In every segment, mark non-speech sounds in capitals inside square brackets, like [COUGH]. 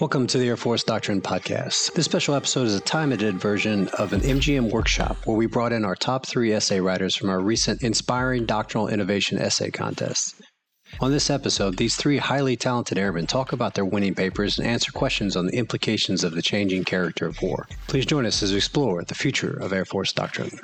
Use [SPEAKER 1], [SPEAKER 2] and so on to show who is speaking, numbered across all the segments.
[SPEAKER 1] Welcome to the Air Force Doctrine Podcast. This special episode is a time edited version of an MGM workshop where we brought in our top three essay writers from our recent Inspiring Doctrinal Innovation Essay Contest. On this episode, these three highly talented airmen talk about their winning papers and answer questions on the implications of the changing character of war. Please join us as we explore the future of Air Force Doctrine.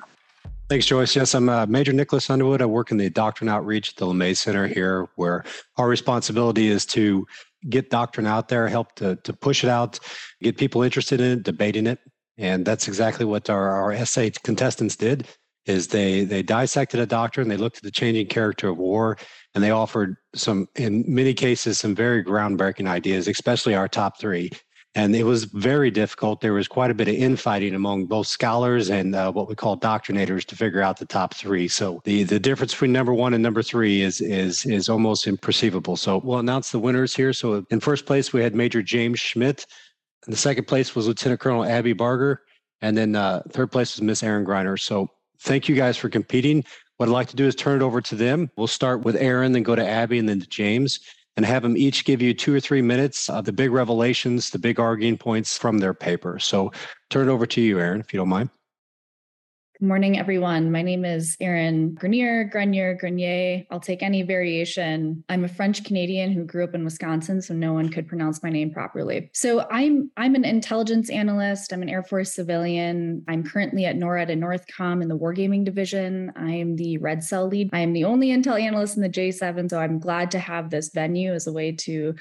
[SPEAKER 1] Thanks, Joyce. Yes, I'm uh, Major Nicholas Underwood. I work in the Doctrine Outreach at the LeMay Center here, where our responsibility is to get doctrine out there, help to, to push it out, get people interested in it, debating it. And that's exactly what our, our essay contestants did is they they dissected a doctrine, they looked at the changing character of war, and they offered some, in many cases, some very groundbreaking ideas, especially our top three and it was very difficult. There was quite a bit of infighting among both scholars and uh, what we call doctrinators to figure out the top three. So the the difference between number one and number three is is is almost imperceivable. So we'll announce the winners here. So in first place we had Major James Schmidt. In the second place was Lieutenant Colonel Abby Barger, and then uh, third place was Miss Erin Griner. So thank you guys for competing. What I'd like to do is turn it over to them. We'll start with Erin, then go to Abby, and then to James and have them each give you two or three minutes of the big revelations, the big arguing points from their paper. So turn it over to you, Erin, if you don't mind.
[SPEAKER 2] Good morning, everyone. My name is Erin Grenier, Grenier, Grenier. I'll take any variation. I'm a French Canadian who grew up in Wisconsin, so no one could pronounce my name properly. So I'm I'm an intelligence analyst. I'm an Air Force civilian. I'm currently at NORAD and Northcom in the wargaming division. I am the Red Cell lead. I am the only intel analyst in the J7, so I'm glad to have this venue as a way to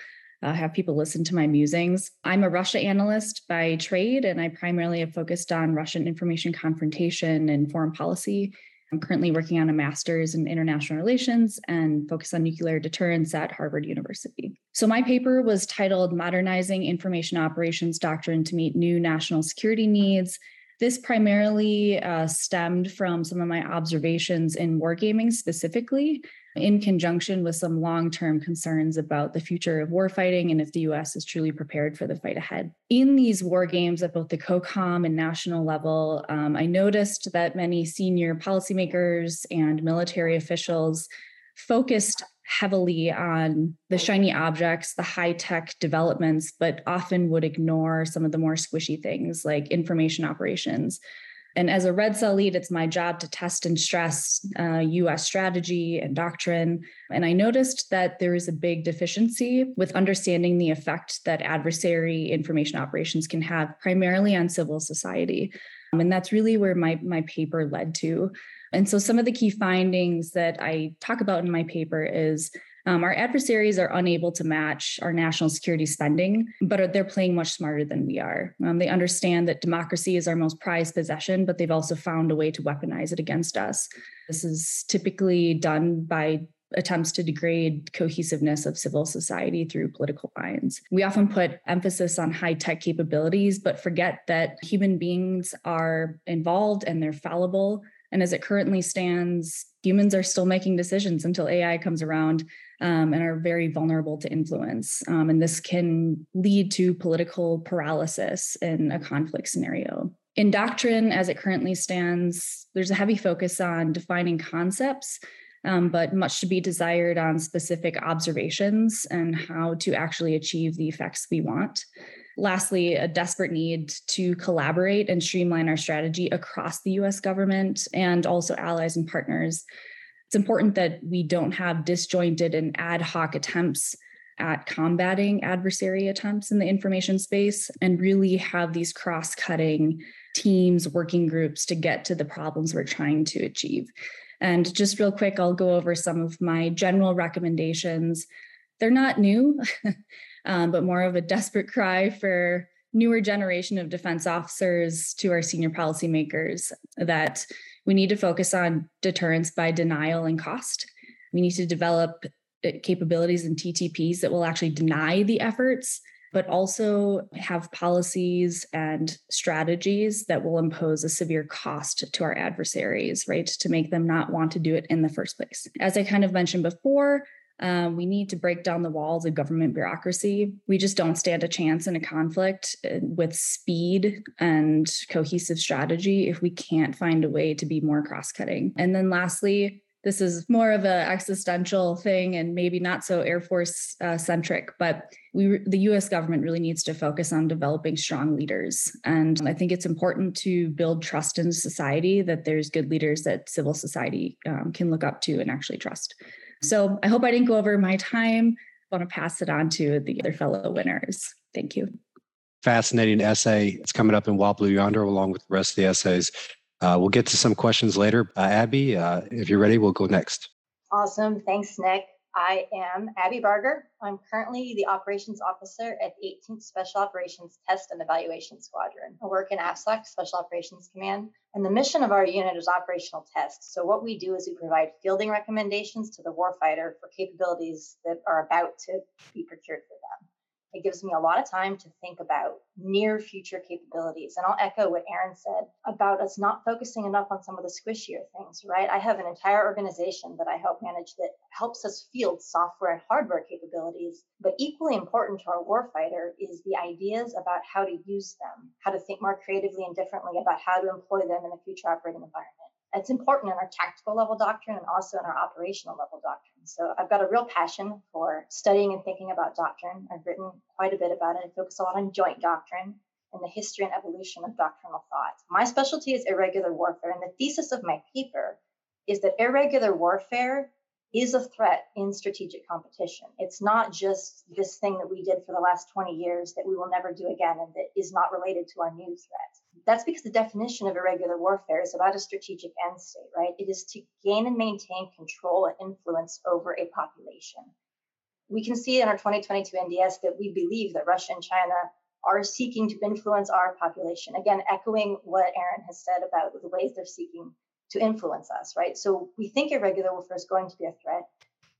[SPEAKER 2] uh, have people listen to my musings. I'm a Russia analyst by trade, and I primarily have focused on Russian information confrontation and foreign policy. I'm currently working on a master's in international relations and focus on nuclear deterrence at Harvard University. So, my paper was titled Modernizing Information Operations Doctrine to Meet New National Security Needs. This primarily uh, stemmed from some of my observations in wargaming specifically, in conjunction with some long term concerns about the future of warfighting and if the US is truly prepared for the fight ahead. In these war games at both the COCOM and national level, um, I noticed that many senior policymakers and military officials focused heavily on the shiny objects, the high tech developments, but often would ignore some of the more squishy things like information operations and as a red cell lead, it's my job to test and stress uh, US strategy and doctrine. And I noticed that there is a big deficiency with understanding the effect that adversary information operations can have, primarily on civil society. Um, and that's really where my, my paper led to. And so some of the key findings that I talk about in my paper is um, our adversaries are unable to match our national security spending, but they're playing much smarter than we are. Um, they understand that democracy is our most prized possession, but they've also found a way to weaponize it against us. This is typically done by attempts to degrade cohesiveness of civil society through political lines. We often put emphasis on high tech capabilities, but forget that human beings are involved and they're fallible. And as it currently stands, humans are still making decisions until AI comes around um, and are very vulnerable to influence. Um, and this can lead to political paralysis in a conflict scenario. In doctrine, as it currently stands, there's a heavy focus on defining concepts, um, but much to be desired on specific observations and how to actually achieve the effects we want. Lastly, a desperate need to collaborate and streamline our strategy across the US government and also allies and partners it's important that we don't have disjointed and ad hoc attempts at combating adversary attempts in the information space and really have these cross cutting teams, working groups to get to the problems we're trying to achieve. And just real quick, I'll go over some of my general recommendations. They're not new, [LAUGHS] um, but more of a desperate cry for newer generation of defense officers to our senior policymakers that we need to focus on deterrence by denial and cost. We need to develop uh, capabilities and TTPs that will actually deny the efforts, but also have policies and strategies that will impose a severe cost to our adversaries, right? To make them not want to do it in the first place. As I kind of mentioned before, um, we need to break down the walls of government bureaucracy. We just don't stand a chance in a conflict uh, with speed and cohesive strategy if we can't find a way to be more cross cutting. And then lastly, this is more of an existential thing and maybe not so Air Force uh, centric, but we, the US government really needs to focus on developing strong leaders. And I think it's important to build trust in society that there's good leaders that civil society um, can look up to and actually trust. So I hope I didn't go over my time. I want to pass it on to the other fellow winners. Thank you.
[SPEAKER 1] Fascinating essay. It's coming up in Wild Blue Yonder along with the rest of the essays. Uh, we'll get to some questions later. Uh, Abby, uh, if you're ready, we'll go next.
[SPEAKER 3] Awesome. Thanks, Nick. I am Abby Barger. I'm currently the operations officer at 18th Special Operations Test and Evaluation Squadron. I work in AFSOC, Special Operations Command, and the mission of our unit is operational tests. So what we do is we provide fielding recommendations to the warfighter for capabilities that are about to be procured for them. It gives me a lot of time to think about near future capabilities. And I'll echo what Erin said about us not focusing enough on some of the squishier things, right? I have an entire organization that I help manage that helps us field software and hardware capabilities. But equally important to our warfighter is the ideas about how to use them, how to think more creatively and differently about how to employ them in a future operating environment. It's important in our tactical level doctrine and also in our operational level doctrine. So I've got a real passion for studying and thinking about doctrine. I've written quite a bit about it. I focus a lot on joint doctrine and the history and evolution of doctrinal thought. My specialty is irregular warfare, and the thesis of my paper is that irregular warfare is a threat in strategic competition. It's not just this thing that we did for the last 20 years that we will never do again and that is not related to our new threat. That's because the definition of irregular warfare is about a strategic end state, right? It is to gain and maintain control and influence over a population. We can see in our 2022 NDS that we believe that Russia and China are seeking to influence our population. Again, echoing what Erin has said about the ways they're seeking to influence us, right? So we think irregular warfare is going to be a threat.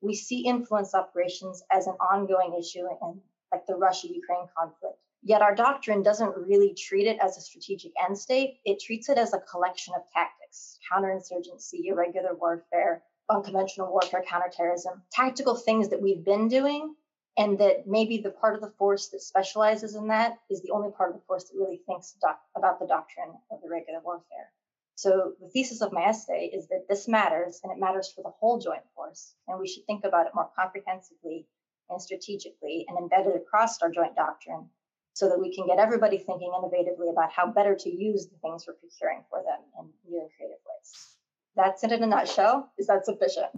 [SPEAKER 3] We see influence operations as an ongoing issue in like the Russia Ukraine conflict. Yet our doctrine doesn't really treat it as a strategic end state. It treats it as a collection of tactics, counterinsurgency, irregular warfare, unconventional warfare, counterterrorism, tactical things that we've been doing. And that maybe the part of the force that specializes in that is the only part of the force that really thinks doc- about the doctrine of irregular warfare. So the thesis of my essay is that this matters and it matters for the whole joint force. And we should think about it more comprehensively and strategically and embedded across our joint doctrine so that we can get everybody thinking innovatively about how better to use the things we're procuring for them in new and creative ways. That's it in a nutshell. Is that sufficient?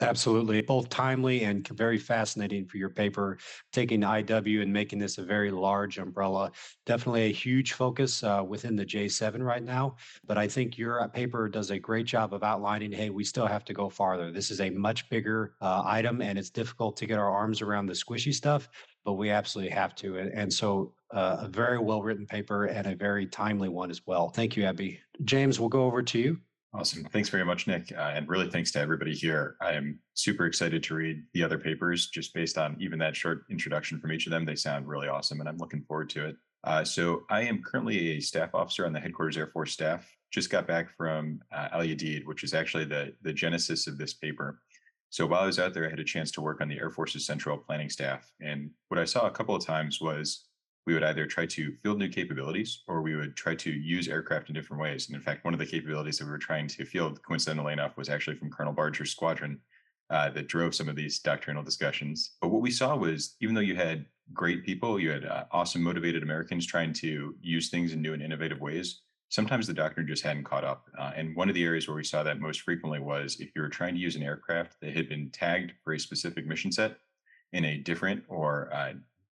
[SPEAKER 1] Absolutely. Both timely and very fascinating for your paper, taking IW and making this a very large umbrella. Definitely a huge focus uh, within the J7 right now. But I think your uh, paper does a great job of outlining hey, we still have to go farther. This is a much bigger uh, item and it's difficult to get our arms around the squishy stuff, but we absolutely have to. And, so uh, a very well written paper and a very timely one as well. Thank you, Abby. James, we'll go over to you.
[SPEAKER 4] Awesome. Thanks very much, Nick. Uh, and really thanks to everybody here. I am super excited to read the other papers just based on even that short introduction from each of them. They sound really awesome and I'm looking forward to it. Uh, so I am currently a staff officer on the headquarters Air Force staff. Just got back from uh, Al Udeid, which is actually the, the genesis of this paper. So while I was out there, I had a chance to work on the Air Force's central planning staff. And what I saw a couple of times was we would either try to field new capabilities or we would try to use aircraft in different ways. And in fact, one of the capabilities that we were trying to field, coincidentally enough, was actually from Colonel Barger's squadron uh, that drove some of these doctrinal discussions. But what we saw was even though you had great people, you had uh, awesome, motivated Americans trying to use things in new and innovative ways, sometimes the doctor just hadn't caught up. Uh, and one of the areas where we saw that most frequently was if you were trying to use an aircraft that had been tagged for a specific mission set in a different or uh,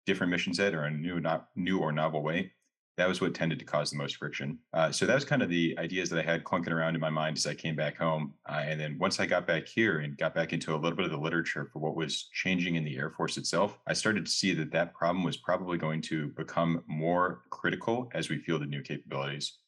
[SPEAKER 4] different mission set or a new not new or novel way that was what tended to cause the most friction uh, so that was kind of the ideas that i had clunking around in my mind as i came back home uh, and then once i got back here and got back into a little bit of the literature for what was changing in the air force itself i started to see that that problem was probably going to become more critical as we fielded new capabilities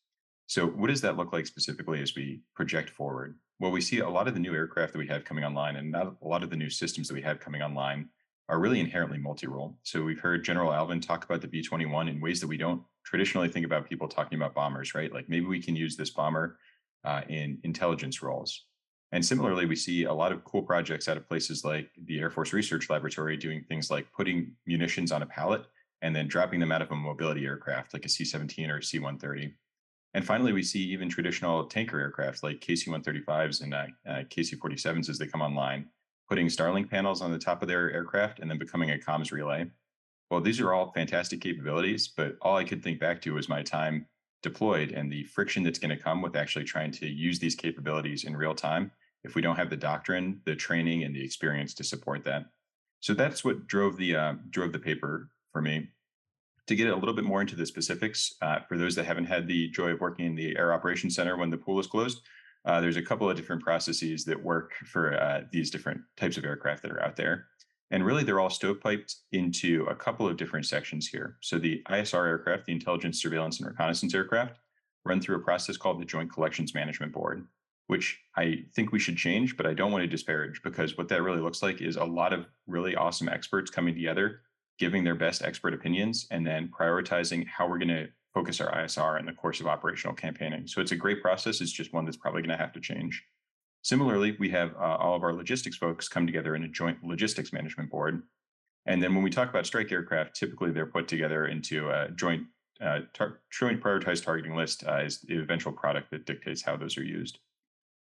[SPEAKER 4] so what does that look like specifically as we project forward well we see a lot of the new aircraft that we have coming online and a lot of the new systems that we have coming online are really inherently multi-role. So we've heard General Allvin talk about the B-21 in ways that we don't traditionally think about people talking about bombers, right? Like maybe we can use this bomber uh, in intelligence roles. And similarly, we see a lot of cool projects out of places like the Air Force Research Laboratory doing things like putting munitions on a pallet and then dropping them out of a mobility aircraft like a C 17 or a C 130. And finally, we see even traditional tanker aircraft like KC 135s and uh, uh, KC 47s as they come online, putting Starlink panels on the top of their aircraft and then becoming a comms relay. Well, these are all fantastic capabilities, but all I could think back to was my time deployed and the friction that's going to come with actually trying to use these capabilities in real time if we don't have the doctrine, the training, and the experience to support that. So that's what drove the uh, drove the paper for me to get a little bit more into the specifics, uh, for those that haven't had the joy of working in the Air Operations Center when the pool is closed, uh, there's a couple of different processes that work for uh, these different types of aircraft that are out there. And really, they're all stovepiped into a couple of different sections here. So the ISR aircraft, the Intelligence, Surveillance, and Reconnaissance aircraft, run through a process called the Joint Collections Management Board, which I think we should change, but I don't want to disparage because what that really looks like is a lot of really awesome experts coming together giving their best expert opinions, and then prioritizing how we're going to focus our ISR in the course of operational campaigning. So it's a great process. It's just one that's probably going to have to change. Similarly, we have uh, all of our logistics folks come together in a joint logistics management board. And then when we talk about strike aircraft, typically they're put together into a joint uh, tar- joint prioritized targeting list uh, is the eventual product that dictates how those are used.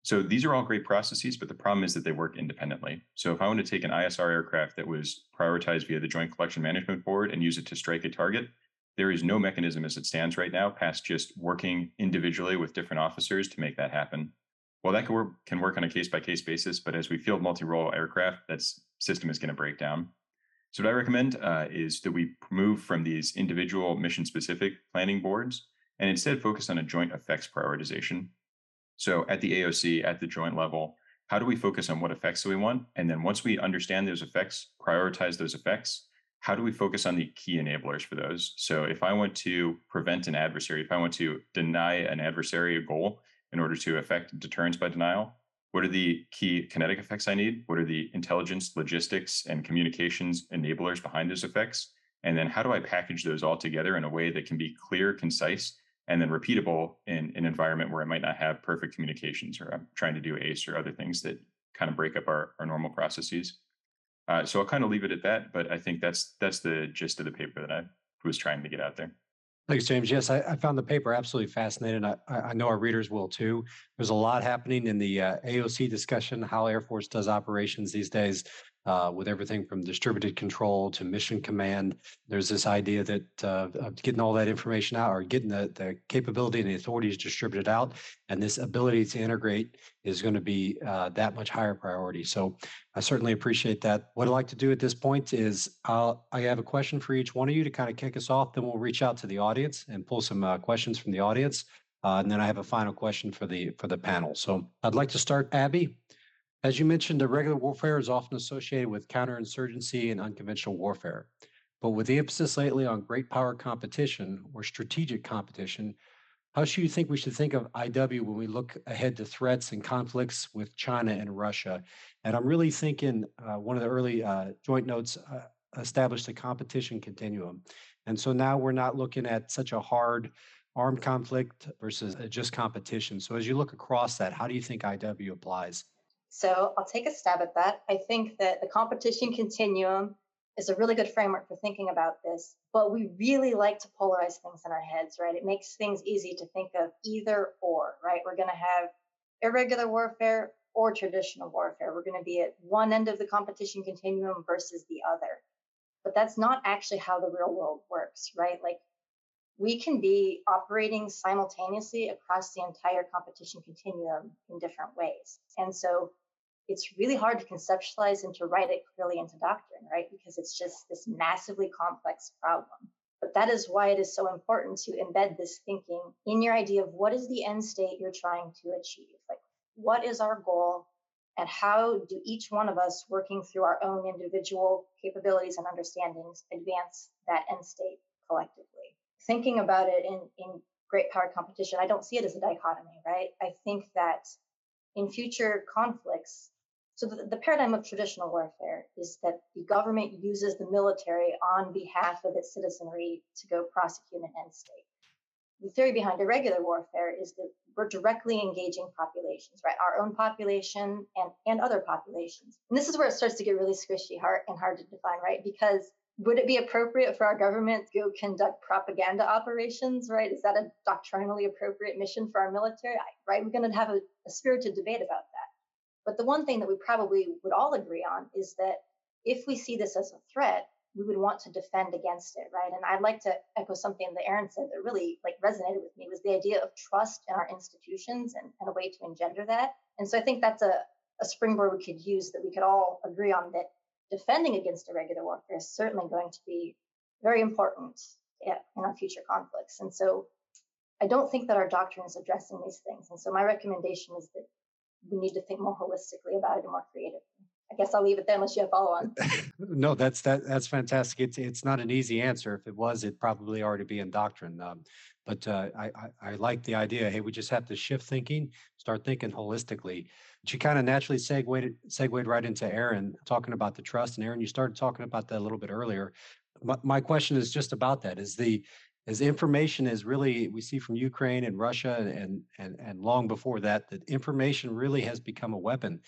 [SPEAKER 4] So these are all great processes, but the problem is that they work independently. So if I want to take an ISR aircraft that was prioritized via the Joint Collection Management Board and use it to strike a target, there is no mechanism as it stands right now past just working individually with different officers to make that happen. Well, that can work, can work on a case by case basis, but as we field multi role aircraft, that system is going to break down. So, what I recommend uh, is that we move from these individual mission specific planning boards and instead focus on a joint effects prioritization. So at the AOC, at the joint level, how do we focus on what effects do we want? And then once we understand those effects, prioritize those effects, how do we focus on the key enablers for those? So if I want to prevent an adversary, if I want to deny an adversary a goal in order to affect deterrence by denial, what are the key kinetic effects I need? What are the intelligence, logistics, and communications enablers behind those effects? And then how do I package those all together in a way that can be clear, concise, and then repeatable in an environment where I might not have perfect communications or I'm trying to do ACE or other things that kind of break up our, our normal processes. Uh, so I'll kind of leave it at that, but I think that's that's the gist of the paper that I was trying to get out there.
[SPEAKER 1] Thanks, James. Yes, I, I found the paper absolutely fascinating. I, I, know our readers will too. There's a lot happening in the uh, AOC discussion, how Air Force does operations these days uh, with everything from distributed control to mission command. There's this idea that uh, getting all that information out or getting the, the capability and the authorities distributed out and this ability to integrate is going to be uh, that much higher priority. So I certainly appreciate that. What I'd like to do at this point is I'll, I have a question for each one of you to kind of kick us off. Then we'll reach out to the audience and pull some uh, questions from the audience. Uh, and then I have a final question for the for the panel. So I'd like to start, Abby. As you mentioned, irregular warfare is often associated with counterinsurgency and unconventional warfare. But with the emphasis lately on great power competition or strategic competition, how should you think we should think of IW when we look ahead to threats and conflicts with China and Russia? And I'm really thinking uh, one of the early uh, joint notes uh, established a competition continuum. And so now we're not looking at such a hard armed conflict versus just competition. So as you look across that, how do you think IW applies?
[SPEAKER 3] So I'll take a stab at that. I think that the competition continuum is a really good framework for thinking about this, but we really like to polarize things in our heads, right? It makes things easy to think of either or, right? We're going to have irregular warfare or traditional warfare. We're going to be at one end of the competition continuum versus the other. But that's not actually how the real world works, right? Like we can be operating simultaneously across the entire competition continuum in different ways. And so it's really hard to conceptualize and to write it clearly into doctrine, right? Because it's just this massively complex problem. But that is why it is so important to embed this thinking in your idea of what is the end state you're trying to achieve? Like, what is our goal? And how do each one of us, working through our own individual capabilities and understandings, advance that end state collectively? Thinking about it in, in great power competition, I don't see it as a dichotomy, right? I think that in future conflicts, so the, the, paradigm of traditional warfare is that the government uses the military on behalf of its citizenry to go prosecute an end state. The theory behind irregular warfare is that we're directly engaging populations, right? Our own population and, and other populations. And this is where it starts to get really squishy hard and hard to define, right? Because would it be appropriate for our government to go conduct propaganda operations, right? Is that a doctrinally appropriate mission for our military, right? We're going to have a, a spirited debate about that. But the one thing that we probably would all agree on is that if we see this as a threat, we would want to defend against it, right? And I'd like to echo something that Erin said that really like resonated with me was the idea of trust in our institutions and, and a way to engender that. And so I think that's a, a springboard we could use that we could all agree on that defending against irregular warfare is certainly going to be very important in our future conflicts. And so I don't think that our doctrine is addressing these things. And so my recommendation is that we need to think more holistically about it and more creatively. I guess I'll leave it there unless you have follow on. [LAUGHS]
[SPEAKER 1] no, that's that that's fantastic. It's it's not an easy answer. If it was, it'd probably already be in doctrine. Um, but uh, I, I, I like the idea. Hey, we just have to shift thinking, start thinking holistically. But you kind of naturally segued segued right into Erin talking about the trust. And Erin, you started talking about that a little bit earlier. My, my question is just about that. Is the as information is really we see from Ukraine and Russia and and and long before that that information really has become a weapon.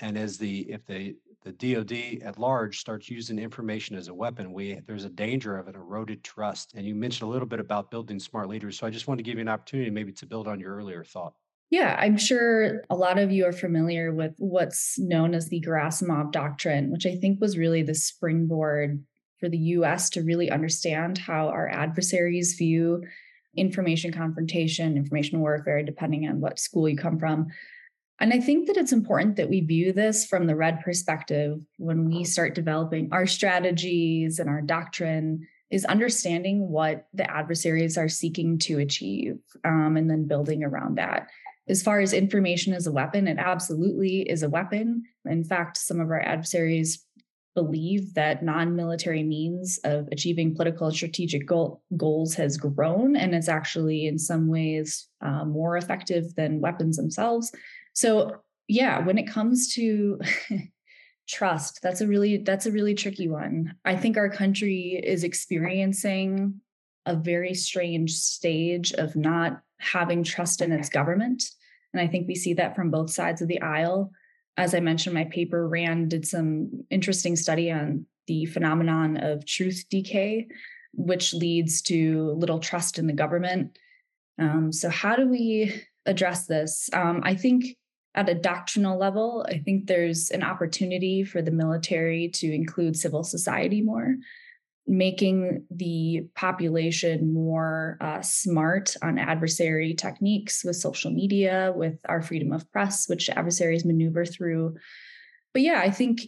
[SPEAKER 1] And as the if the the DoD at large starts using information as a weapon we there's a danger of an eroded trust. And you mentioned a little bit about building smart leaders so I just want to give you an opportunity maybe to build on your earlier thought.
[SPEAKER 2] Yeah, I'm sure a lot of you are familiar with what's known as the Gerasimov Doctrine, which I think was really the springboard for the US to really understand how our adversaries view information confrontation, information warfare, depending on what school you come from. And I think that it's important that we view this from the red perspective when we start developing our strategies and our doctrine is understanding what the adversaries are seeking to achieve um, and then building around that. As far as information as a weapon, it absolutely is a weapon. In fact, some of our adversaries believe that non-military means of achieving political and strategic goal, goals has grown and it's actually in some ways uh, more effective than weapons themselves. So yeah when it comes to [LAUGHS] trust that's a really that's a really tricky one. I think our country is experiencing a very strange stage of not having trust in its government and i think we see that from both sides of the aisle as I mentioned, my paper RAND did some interesting study on the phenomenon of truth decay, which leads to little trust in the government. Um, so, how do we address this? Um, I think at a doctrinal level, I think there's an opportunity for the military to include civil society more making the population more uh, smart on adversary techniques with social media, with our freedom of press, which adversaries maneuver through. But yeah, I think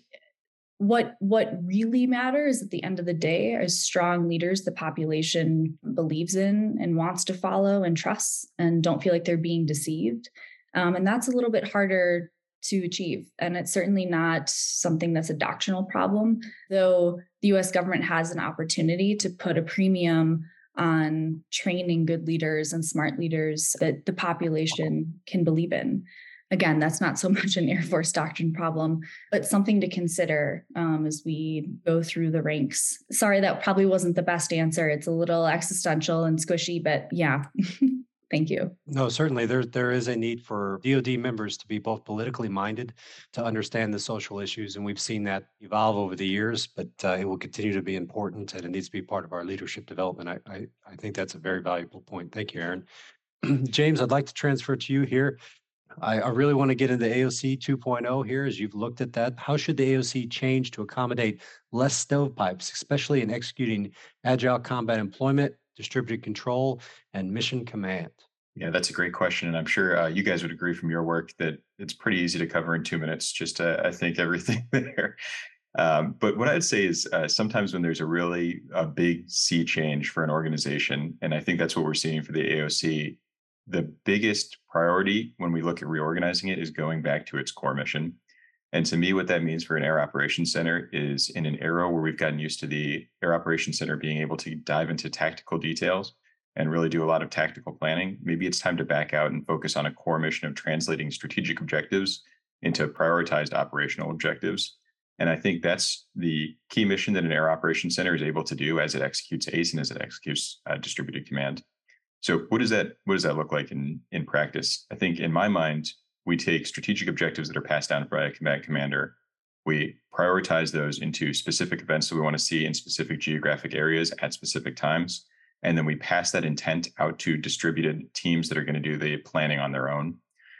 [SPEAKER 2] what what really matters at the end of the day are strong leaders the population believes in and wants to follow and trusts and don't feel like they're being deceived. Um, and that's a little bit harder to achieve. And it's certainly not something that's a doctrinal problem, though the US government has an opportunity to put a premium on training good leaders and smart leaders that the population can believe in. Again, that's not so [LAUGHS] much an Air Force doctrine problem, but something to consider um, as we go through the ranks. Sorry, that probably wasn't the best answer. It's a little existential and squishy, but yeah. [LAUGHS] Thank you.
[SPEAKER 1] No, certainly there there is a need for DoD members to be both politically minded to understand the social issues, and we've seen that evolve over the years. But uh, it will continue to be important, and it needs to be part of our leadership development. I I, I think that's a very valuable point. Thank you, Erin. [CLEARS THROAT] James, I'd like to transfer to you here. I, I really want to get into AOC 2.0 here as you've looked at that. How should the AOC change to accommodate less stovepipes, especially in executing agile combat employment distributed control, and mission command?
[SPEAKER 4] Yeah, that's a great question. And I'm sure uh, you guys would agree from your work that it's pretty easy to cover in two minutes, just to, I think, everything [LAUGHS] there. Um, but what I'd say is uh, sometimes when there's a really a big sea change for an organization, and I think that's what we're seeing for the AOC, the biggest priority when we look at reorganizing it is going back to its core mission. And to me, what that means for an air operations center is in an era where we've gotten used to the air operations center being able to dive into tactical details and really do a lot of tactical planning, maybe it's time to back out and focus on a core mission of translating strategic objectives into prioritized operational objectives. And I think that's the key mission that an air operations center is able to do as it executes ACE and as it executes uh, distributed command. So what does that what does that look like in in practice? I think in my mind, we take strategic objectives that are passed down by a combat commander, we prioritize those into specific events that we want to see in specific geographic areas at specific times. And then we pass that intent out to distributed teams that are going to do the planning on their own.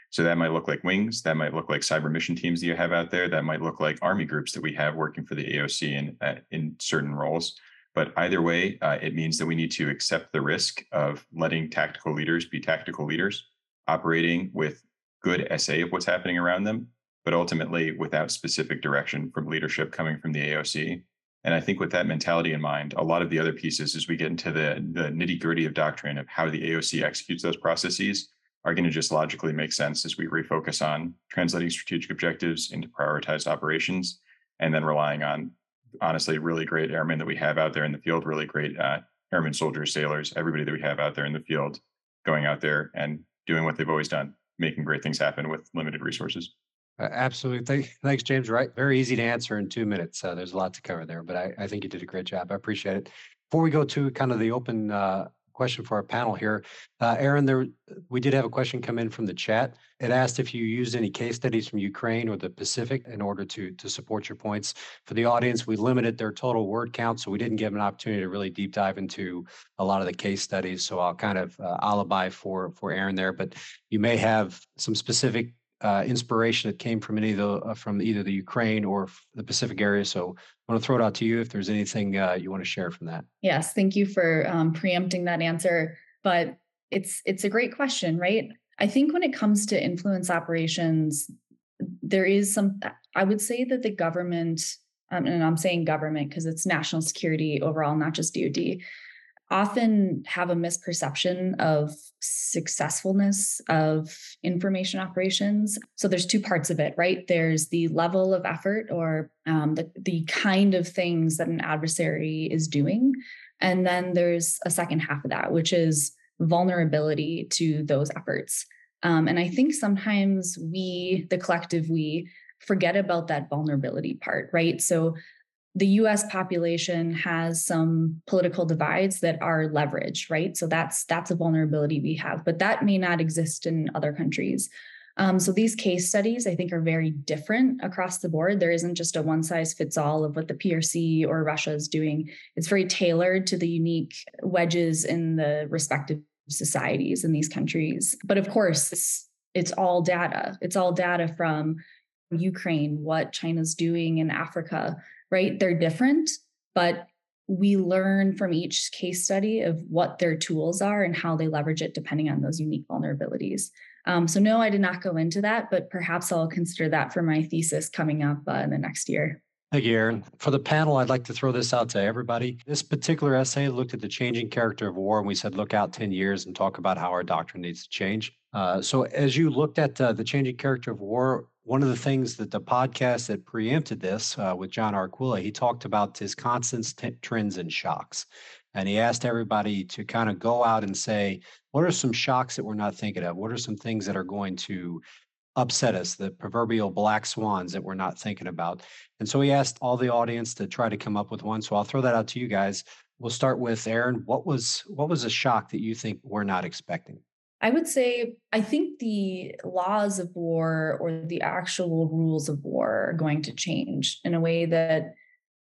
[SPEAKER 4] So that might look like wings, that might look like cyber mission teams that you have out there, that might look like army groups that we have working for the AOC in, in certain roles. But either way, uh, it means that we need to accept the risk of letting tactical leaders be tactical leaders, operating with good SA of what's happening around them, but ultimately without specific direction from leadership coming from the AOC. And I think with that mentality in mind, a lot of the other pieces as we get into the, the nitty gritty of doctrine of how the AOC executes those processes are going to just logically make sense as we refocus on translating strategic objectives into prioritized operations and then relying on honestly really great airmen that we have out there in the field really great uh, airmen soldiers sailors everybody that we have out there in the field going out there and doing what they've always done making great things happen with limited resources
[SPEAKER 1] absolutely. Thanks, James. Right. Very easy to answer in two minutes. Uh, there's a lot to cover there, but I, I, think you did a great job. I appreciate it. Before we go to kind of the open uh, question for our panel here. Uh, Erin, there we did have a question come in from the chat. It asked if you used any case studies from Ukraine or the Pacific in order to to support your points. For the audience, we limited their total word count, so we didn't give an opportunity to really deep dive into a lot of the case studies. So I'll kind of uh, alibi for for Erin there, but you may have some specific uh, inspiration that came from any of the uh, from either the Ukraine or the Pacific area. So I want to throw it out to you if there's anything uh, you want to share from that.
[SPEAKER 2] Yes, thank you for um, preempting that answer. But it's it's a great question, right? I think when it comes to influence operations, there is some. I would say that the government, um, and I'm saying government because it's national security overall, not just DoD often have a misperception of successfulness of information operations. So there's two parts of it, right? There's the level of effort or um, the, the kind of things that an adversary is doing. And then there's a second half of that, which is vulnerability to those efforts. Um, and I think sometimes we, the collective we, forget about that vulnerability part, right? So the US population has some political divides that are leveraged, right? So that's that's a vulnerability we have, but that may not exist in other countries. Um, so these case studies, I think, are very different across the board. There isn't just a one size fits all of what the PRC or Russia is doing. It's very tailored to the unique wedges in the respective societies in these countries. But of course, it's, it's all data. It's all data from Ukraine, what China's doing in Africa, right? They're different, but we learn from each case study of what their tools are and how they leverage it depending on those unique vulnerabilities. Um, so, no, I did not go into that, but perhaps I'll consider that for my thesis coming up uh, in the next year.
[SPEAKER 1] Thank you, Erin. For the panel, I'd like to throw this out to everybody. This particular essay looked at the changing character of war, and we said look out 10 years and talk about how our doctrine needs to change. Uh, so, as you looked at uh, the changing character of war, one of the things that the podcast that preempted this uh, with John Arquilla, he talked about his constant t- trends and shocks. And he asked everybody to kind of go out and say, what are some shocks that we're not thinking of? What are some things that are going to upset us, the proverbial black swans that we're not thinking about? And so he asked all the audience to try to come up with one. So I'll throw that out to you guys. We'll start with Erin. What was what was a shock that you think we're not expecting?
[SPEAKER 2] I would say I think the laws of war or the actual rules of war are going to change in a way that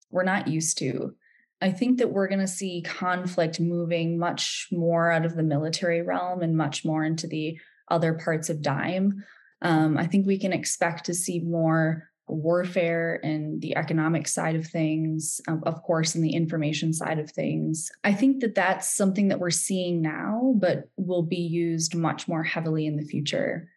[SPEAKER 2] we're not used to. I think that we're going to see conflict moving much more out of the military realm and much more into the other parts of DIME. Um, I think we can expect to see more warfare and the economic side of things, of course, and the information side of things. I think that that's something that we're seeing now, but will be used much more heavily in the future.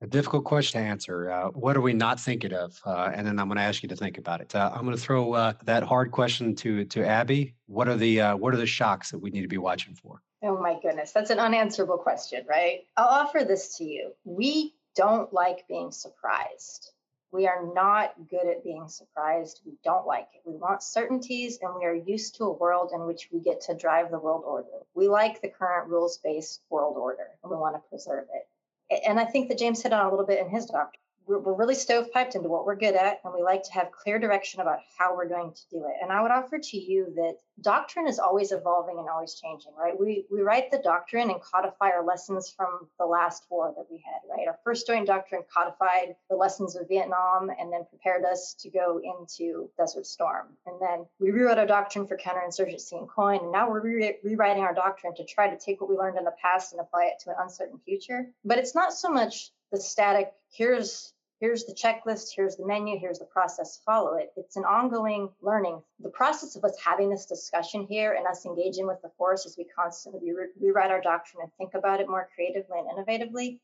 [SPEAKER 1] A difficult question to answer. Uh, what are we not thinking of? Uh, and then I'm going to ask you to think about it. Uh, I'm going to throw uh, that hard question to to Abby. What are the uh, what are the shocks that we need to be watching for?
[SPEAKER 3] Oh my goodness, that's an unanswerable question, right? I'll offer this to you. We don't like being surprised. We are not good at being surprised. We don't like it. We want certainties and we are used to a world in which we get to drive the world order. We like the current rules based world order and we want to preserve it. And I think that James hit on a little bit in his doctrine. We're, we're really stovepiped into what we're good at, and we like to have clear direction about how we're going to do it. And I would offer to you that doctrine is always evolving and always changing, right? We we write the doctrine and codify our lessons from the last war that we had, right? Our first joint doctrine codified the lessons of Vietnam and then prepared us to go into Desert Storm. And then we rewrote our doctrine for counterinsurgency and COIN, and now we're re- rewriting our doctrine to try to take what we learned in the past and apply it to an uncertain future. But it's not so much the static here's here's the checklist, here's the menu, here's the process, follow it. It's an ongoing learning. The process of us having this discussion here and us engaging with the force as we constantly re- rewrite our doctrine and think about it more creatively and innovatively,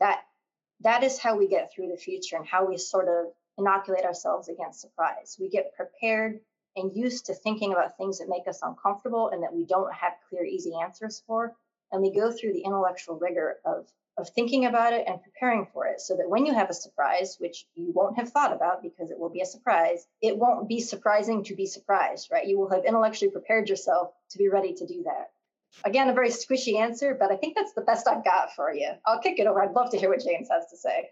[SPEAKER 3] that that is how we get through the future and how we sort of inoculate ourselves against surprise. We get prepared and used to thinking about things that make us uncomfortable and that we don't have clear, easy answers for. And we go through the intellectual rigor of of thinking about it and preparing for it so that when you have a surprise, which you won't have thought about because it will be a surprise, it won't be surprising to be surprised, right? You will have intellectually prepared yourself to be ready to do that. Again, a very squishy answer, but I think that's the best I've got for you. I'll kick it over. I'd love to hear what James has to say.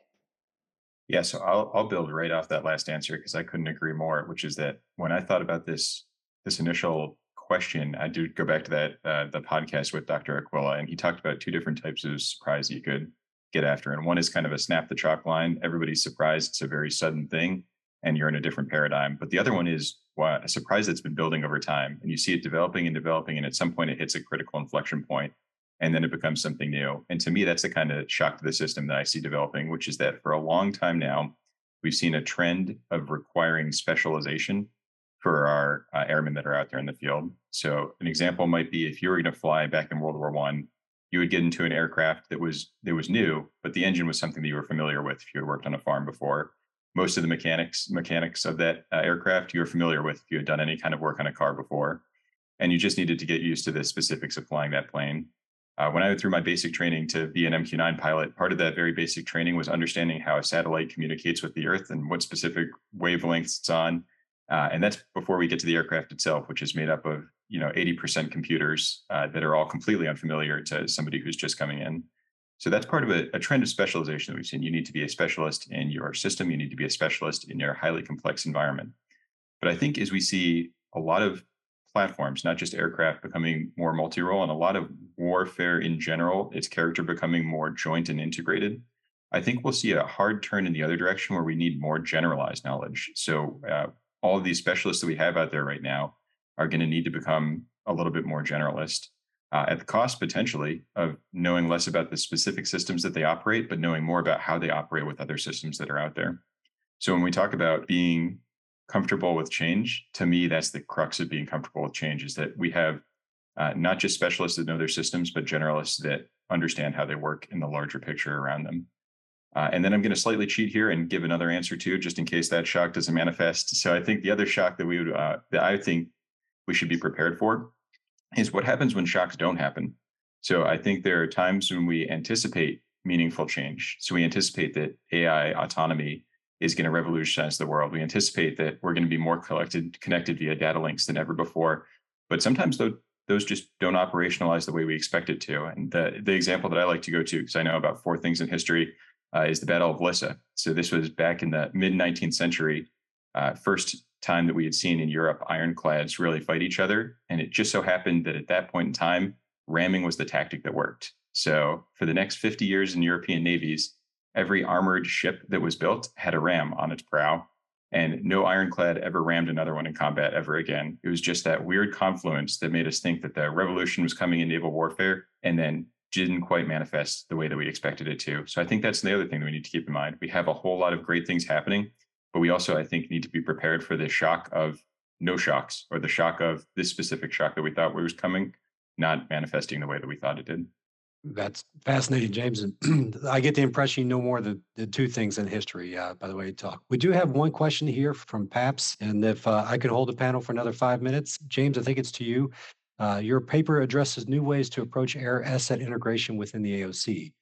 [SPEAKER 4] Yeah, so I'll I'll build right off that last answer because I couldn't agree more, which is that when I thought about this this initial question, I do go back to that uh, the podcast with Dr. Arquilla, and he talked about two different types of surprise you could get after. And one is kind of a snap the chalk line. Everybody's surprised it's a very sudden thing, and you're in a different paradigm. But the other one is a surprise that's been building over time, and you see it developing and developing, and at some point it hits a critical inflection point, and then it becomes something new. And to me, that's the kind of shock to the system that I see developing, which is that for a long time now, we've seen a trend of requiring specialization for our uh, airmen that are out there in the field. So an example might be if you were going to fly back in World War One, you would get into an aircraft that was that was new, but the engine was something that you were familiar with if you had worked on a farm before. Most of the mechanics mechanics of that uh, aircraft you were familiar with if you had done any kind of work on a car before, and you just needed to get used to the specifics of flying that plane. Uh, when I went through my basic training to be an MQ-9 pilot, part of that very basic training was understanding how a satellite communicates with the Earth and what specific wavelengths it's on, uh, and that's before we get to the aircraft itself, which is made up of you know 80% computers uh, that are all completely unfamiliar to somebody who's just coming in. So that's part of a, a, trend of specialization that we've seen. You need to be a specialist in your system. You need to be a specialist in your highly complex environment. But I think as we see a lot of platforms, not just aircraft, becoming more multi-role, and a lot of warfare in general, its character becoming more joint and integrated. I think we'll see a hard turn in the other direction where we need more generalized knowledge. So uh, all of these specialists that we have out there right now are going to need to become a little bit more generalist uh, at the cost potentially of knowing less about the specific systems that they operate, but knowing more about how they operate with other systems that are out there. So when we talk about being comfortable with change, to me, that's the crux of being comfortable with change is that we have uh, not just specialists that know their systems, but generalists that understand how they work in the larger picture around them. Uh, and then I'm going to slightly cheat here and give another answer too, just in case that shock doesn't manifest. So I think the other shock that we would, uh, that I think we should be prepared for, is what happens when shocks don't happen. So I think there are times when we anticipate meaningful change. So we anticipate that AI autonomy is going to revolutionize the world. We anticipate that we're going to be more collected, connected via data links than ever before. But sometimes those those just don't operationalize the way we expect it to. And the the example that I like to go to, because I know about four things in history uh, is the Battle of Lissa. So this was back in the mid 19th century, uh, first time that we had seen in Europe ironclads really fight each other. And it just so happened that at that point in time, ramming was the tactic that worked. So for the next 50 years in European navies, every armored ship that was built had a ram on its prow. And no ironclad ever rammed another one in combat ever again. It was just that weird confluence that made us think that the revolution was coming in naval warfare. And then didn't quite manifest the way that we expected it to. So I think that's the other thing that we need to keep in mind. We have a whole lot of great things happening, but we also, I think, need to be prepared for the shock of no shocks or the shock of this specific shock that we thought was coming, not manifesting the way that we thought it did.
[SPEAKER 1] That's fascinating, James. And [CLEARS THROAT] I get the impression you know more than the two things in history, uh, by the way, talk. We do have one question here from PAPS. And if uh, I could hold the panel for another five minutes, James, I think it's to you. Uh, your paper addresses new ways to approach air asset integration within the AOC.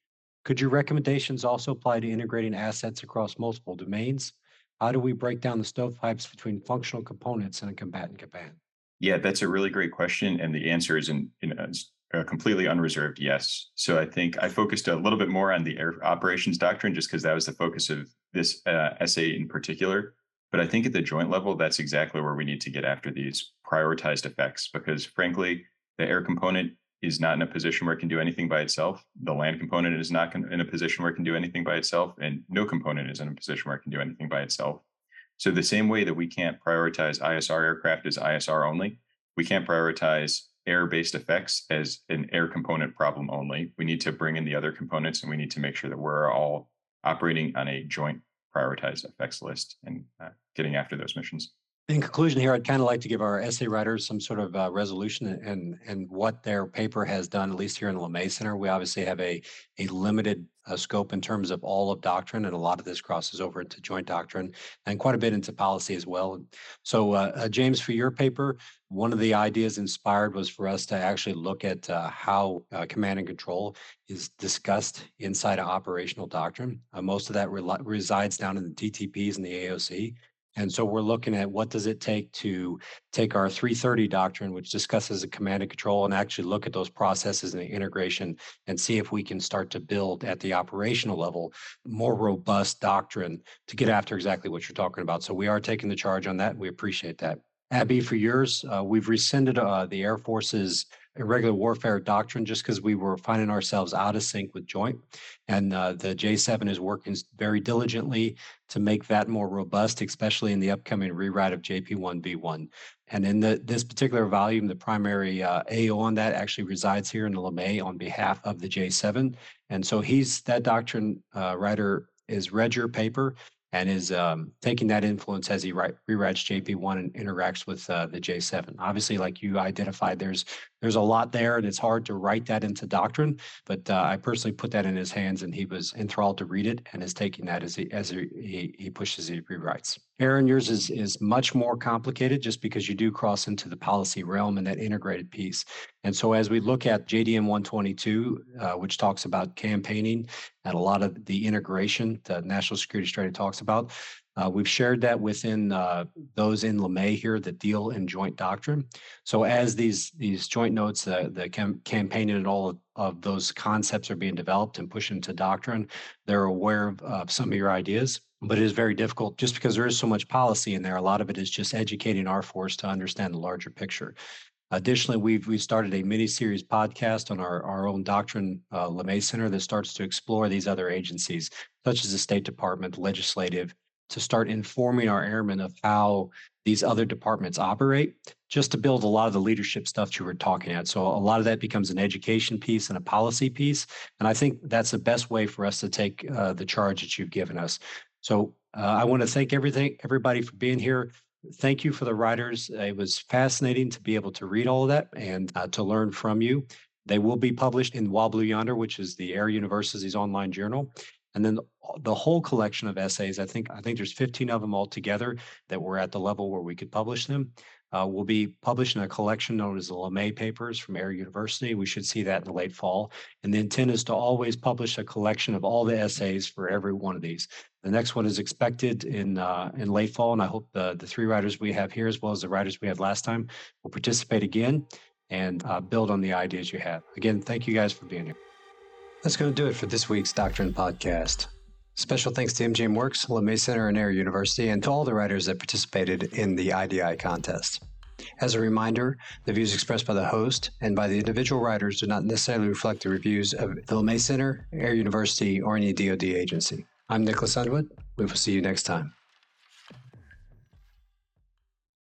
[SPEAKER 1] Could your recommendations also apply to integrating assets across multiple domains? How do we break down the stovepipes between functional components in a combatant command?
[SPEAKER 4] Yeah, that's a really great question, and the answer is in, in a completely unreserved yes. So I think I focused a little bit more on the air operations doctrine just because that was the focus of this uh, essay in particular. But I think at the joint level, that's exactly where we need to get after these prioritized effects because, frankly, the air component is not in a position where it can do anything by itself. The land component is not in a position where it can do anything by itself, and no component is in a position where it can do anything by itself. So, the same way that we can't prioritize ISR aircraft as ISR only, we can't prioritize air based effects as an air component problem only. We need to bring in the other components and we need to make sure that we're all operating on a joint prioritized effects list and uh, getting after those missions.
[SPEAKER 1] In conclusion, here, I'd kind of like to give our essay writers some sort of uh, resolution and and what their paper has done. At least here in the LeMay Center, we obviously have a a limited uh, scope in terms of all of doctrine, and a lot of this crosses over into joint doctrine and quite a bit into policy as well. So, uh, uh James, for your paper, one of the ideas inspired was for us to actually look at uh, how uh, command and control is discussed inside of operational doctrine. most of that re- resides down in the DTPs and the AOC. And so we're looking at what does it take to take our 330 doctrine, which discusses the command and control, and actually look at those processes and the integration and see if we can start to build at the operational level more robust doctrine to get after exactly what you're talking about. So we are taking the charge on that. We appreciate that. Abby, for yours, uh, we've rescinded uh, the Air Force's irregular warfare doctrine just because we were finding ourselves out of sync with joint. And uh, the J7 is working very diligently to make that more robust, especially in the upcoming rewrite of JP1B1. And in the, this particular volume, the primary uh, AO on that actually resides here in the LeMay on behalf of the J7. And so he's that doctrine uh, writer is read your paper and is um, taking that influence as he write, rewrites JP1 and interacts with uh, the J7. Obviously, like you identified, there's there's a lot there, and it's hard to write that into doctrine. But uh, I personally put that in his hands, and he was enthralled to read it, and is taking that as he as he, he pushes he rewrites. Erin, yours is is much more complicated, just because you do cross into the policy realm and that integrated piece. And so, as we look at JDN 122, uh, which talks about campaigning and a lot of the integration that National Security Strategy talks about, uh, we've shared that within uh, those in LeMay here that deal in joint doctrine. So as these these joint notes, uh, the cam- campaigning and all of, those concepts are being developed and pushed into doctrine, they're aware of, of some of your ideas. But it is very difficult just because there is so much policy in there. A lot of it is just educating our force to understand the larger picture. Additionally, we've we started a mini series podcast on our, our own doctrine uh, LeMay Center that starts to explore these other agencies, such as the State Department, legislative, to start informing our airmen of how these other departments operate just to build a lot of the leadership stuff you were talking at. So a lot of that becomes an education piece and a policy piece and i think that's the best way for us to take uh, the charge that you've given us. So uh, i want to thank everything everybody for being here. Thank you for the writers. It was fascinating to be able to read all of that and uh, to learn from you. They will be published in Blue Yonder, which is the Air University's online journal. And then the whole collection of essays, I think I think there's 15 of them altogether that were at the level where we could publish them. Uh, will be published in a collection known as the LeMay Papers from Air University. We should see that in the late fall. And the intent is to always publish a collection of all the essays for every one of these. The next one is expected in uh, in late fall, and I hope the, the three writers we have here, as well as the writers we had last time, will participate again and uh, build on the ideas you have. Again, thank you guys for being here. That's going to do it for this week's Doctrine Podcast. Special thanks to MGM Works, LeMay Center, and Air University, and to all the writers that participated in the IDI contest. As a reminder, the views expressed by the host and by the individual writers do not necessarily reflect the reviews of the LeMay Center, Air University, or any DoD agency. I'm Nicholas Underwood. We will see you next time.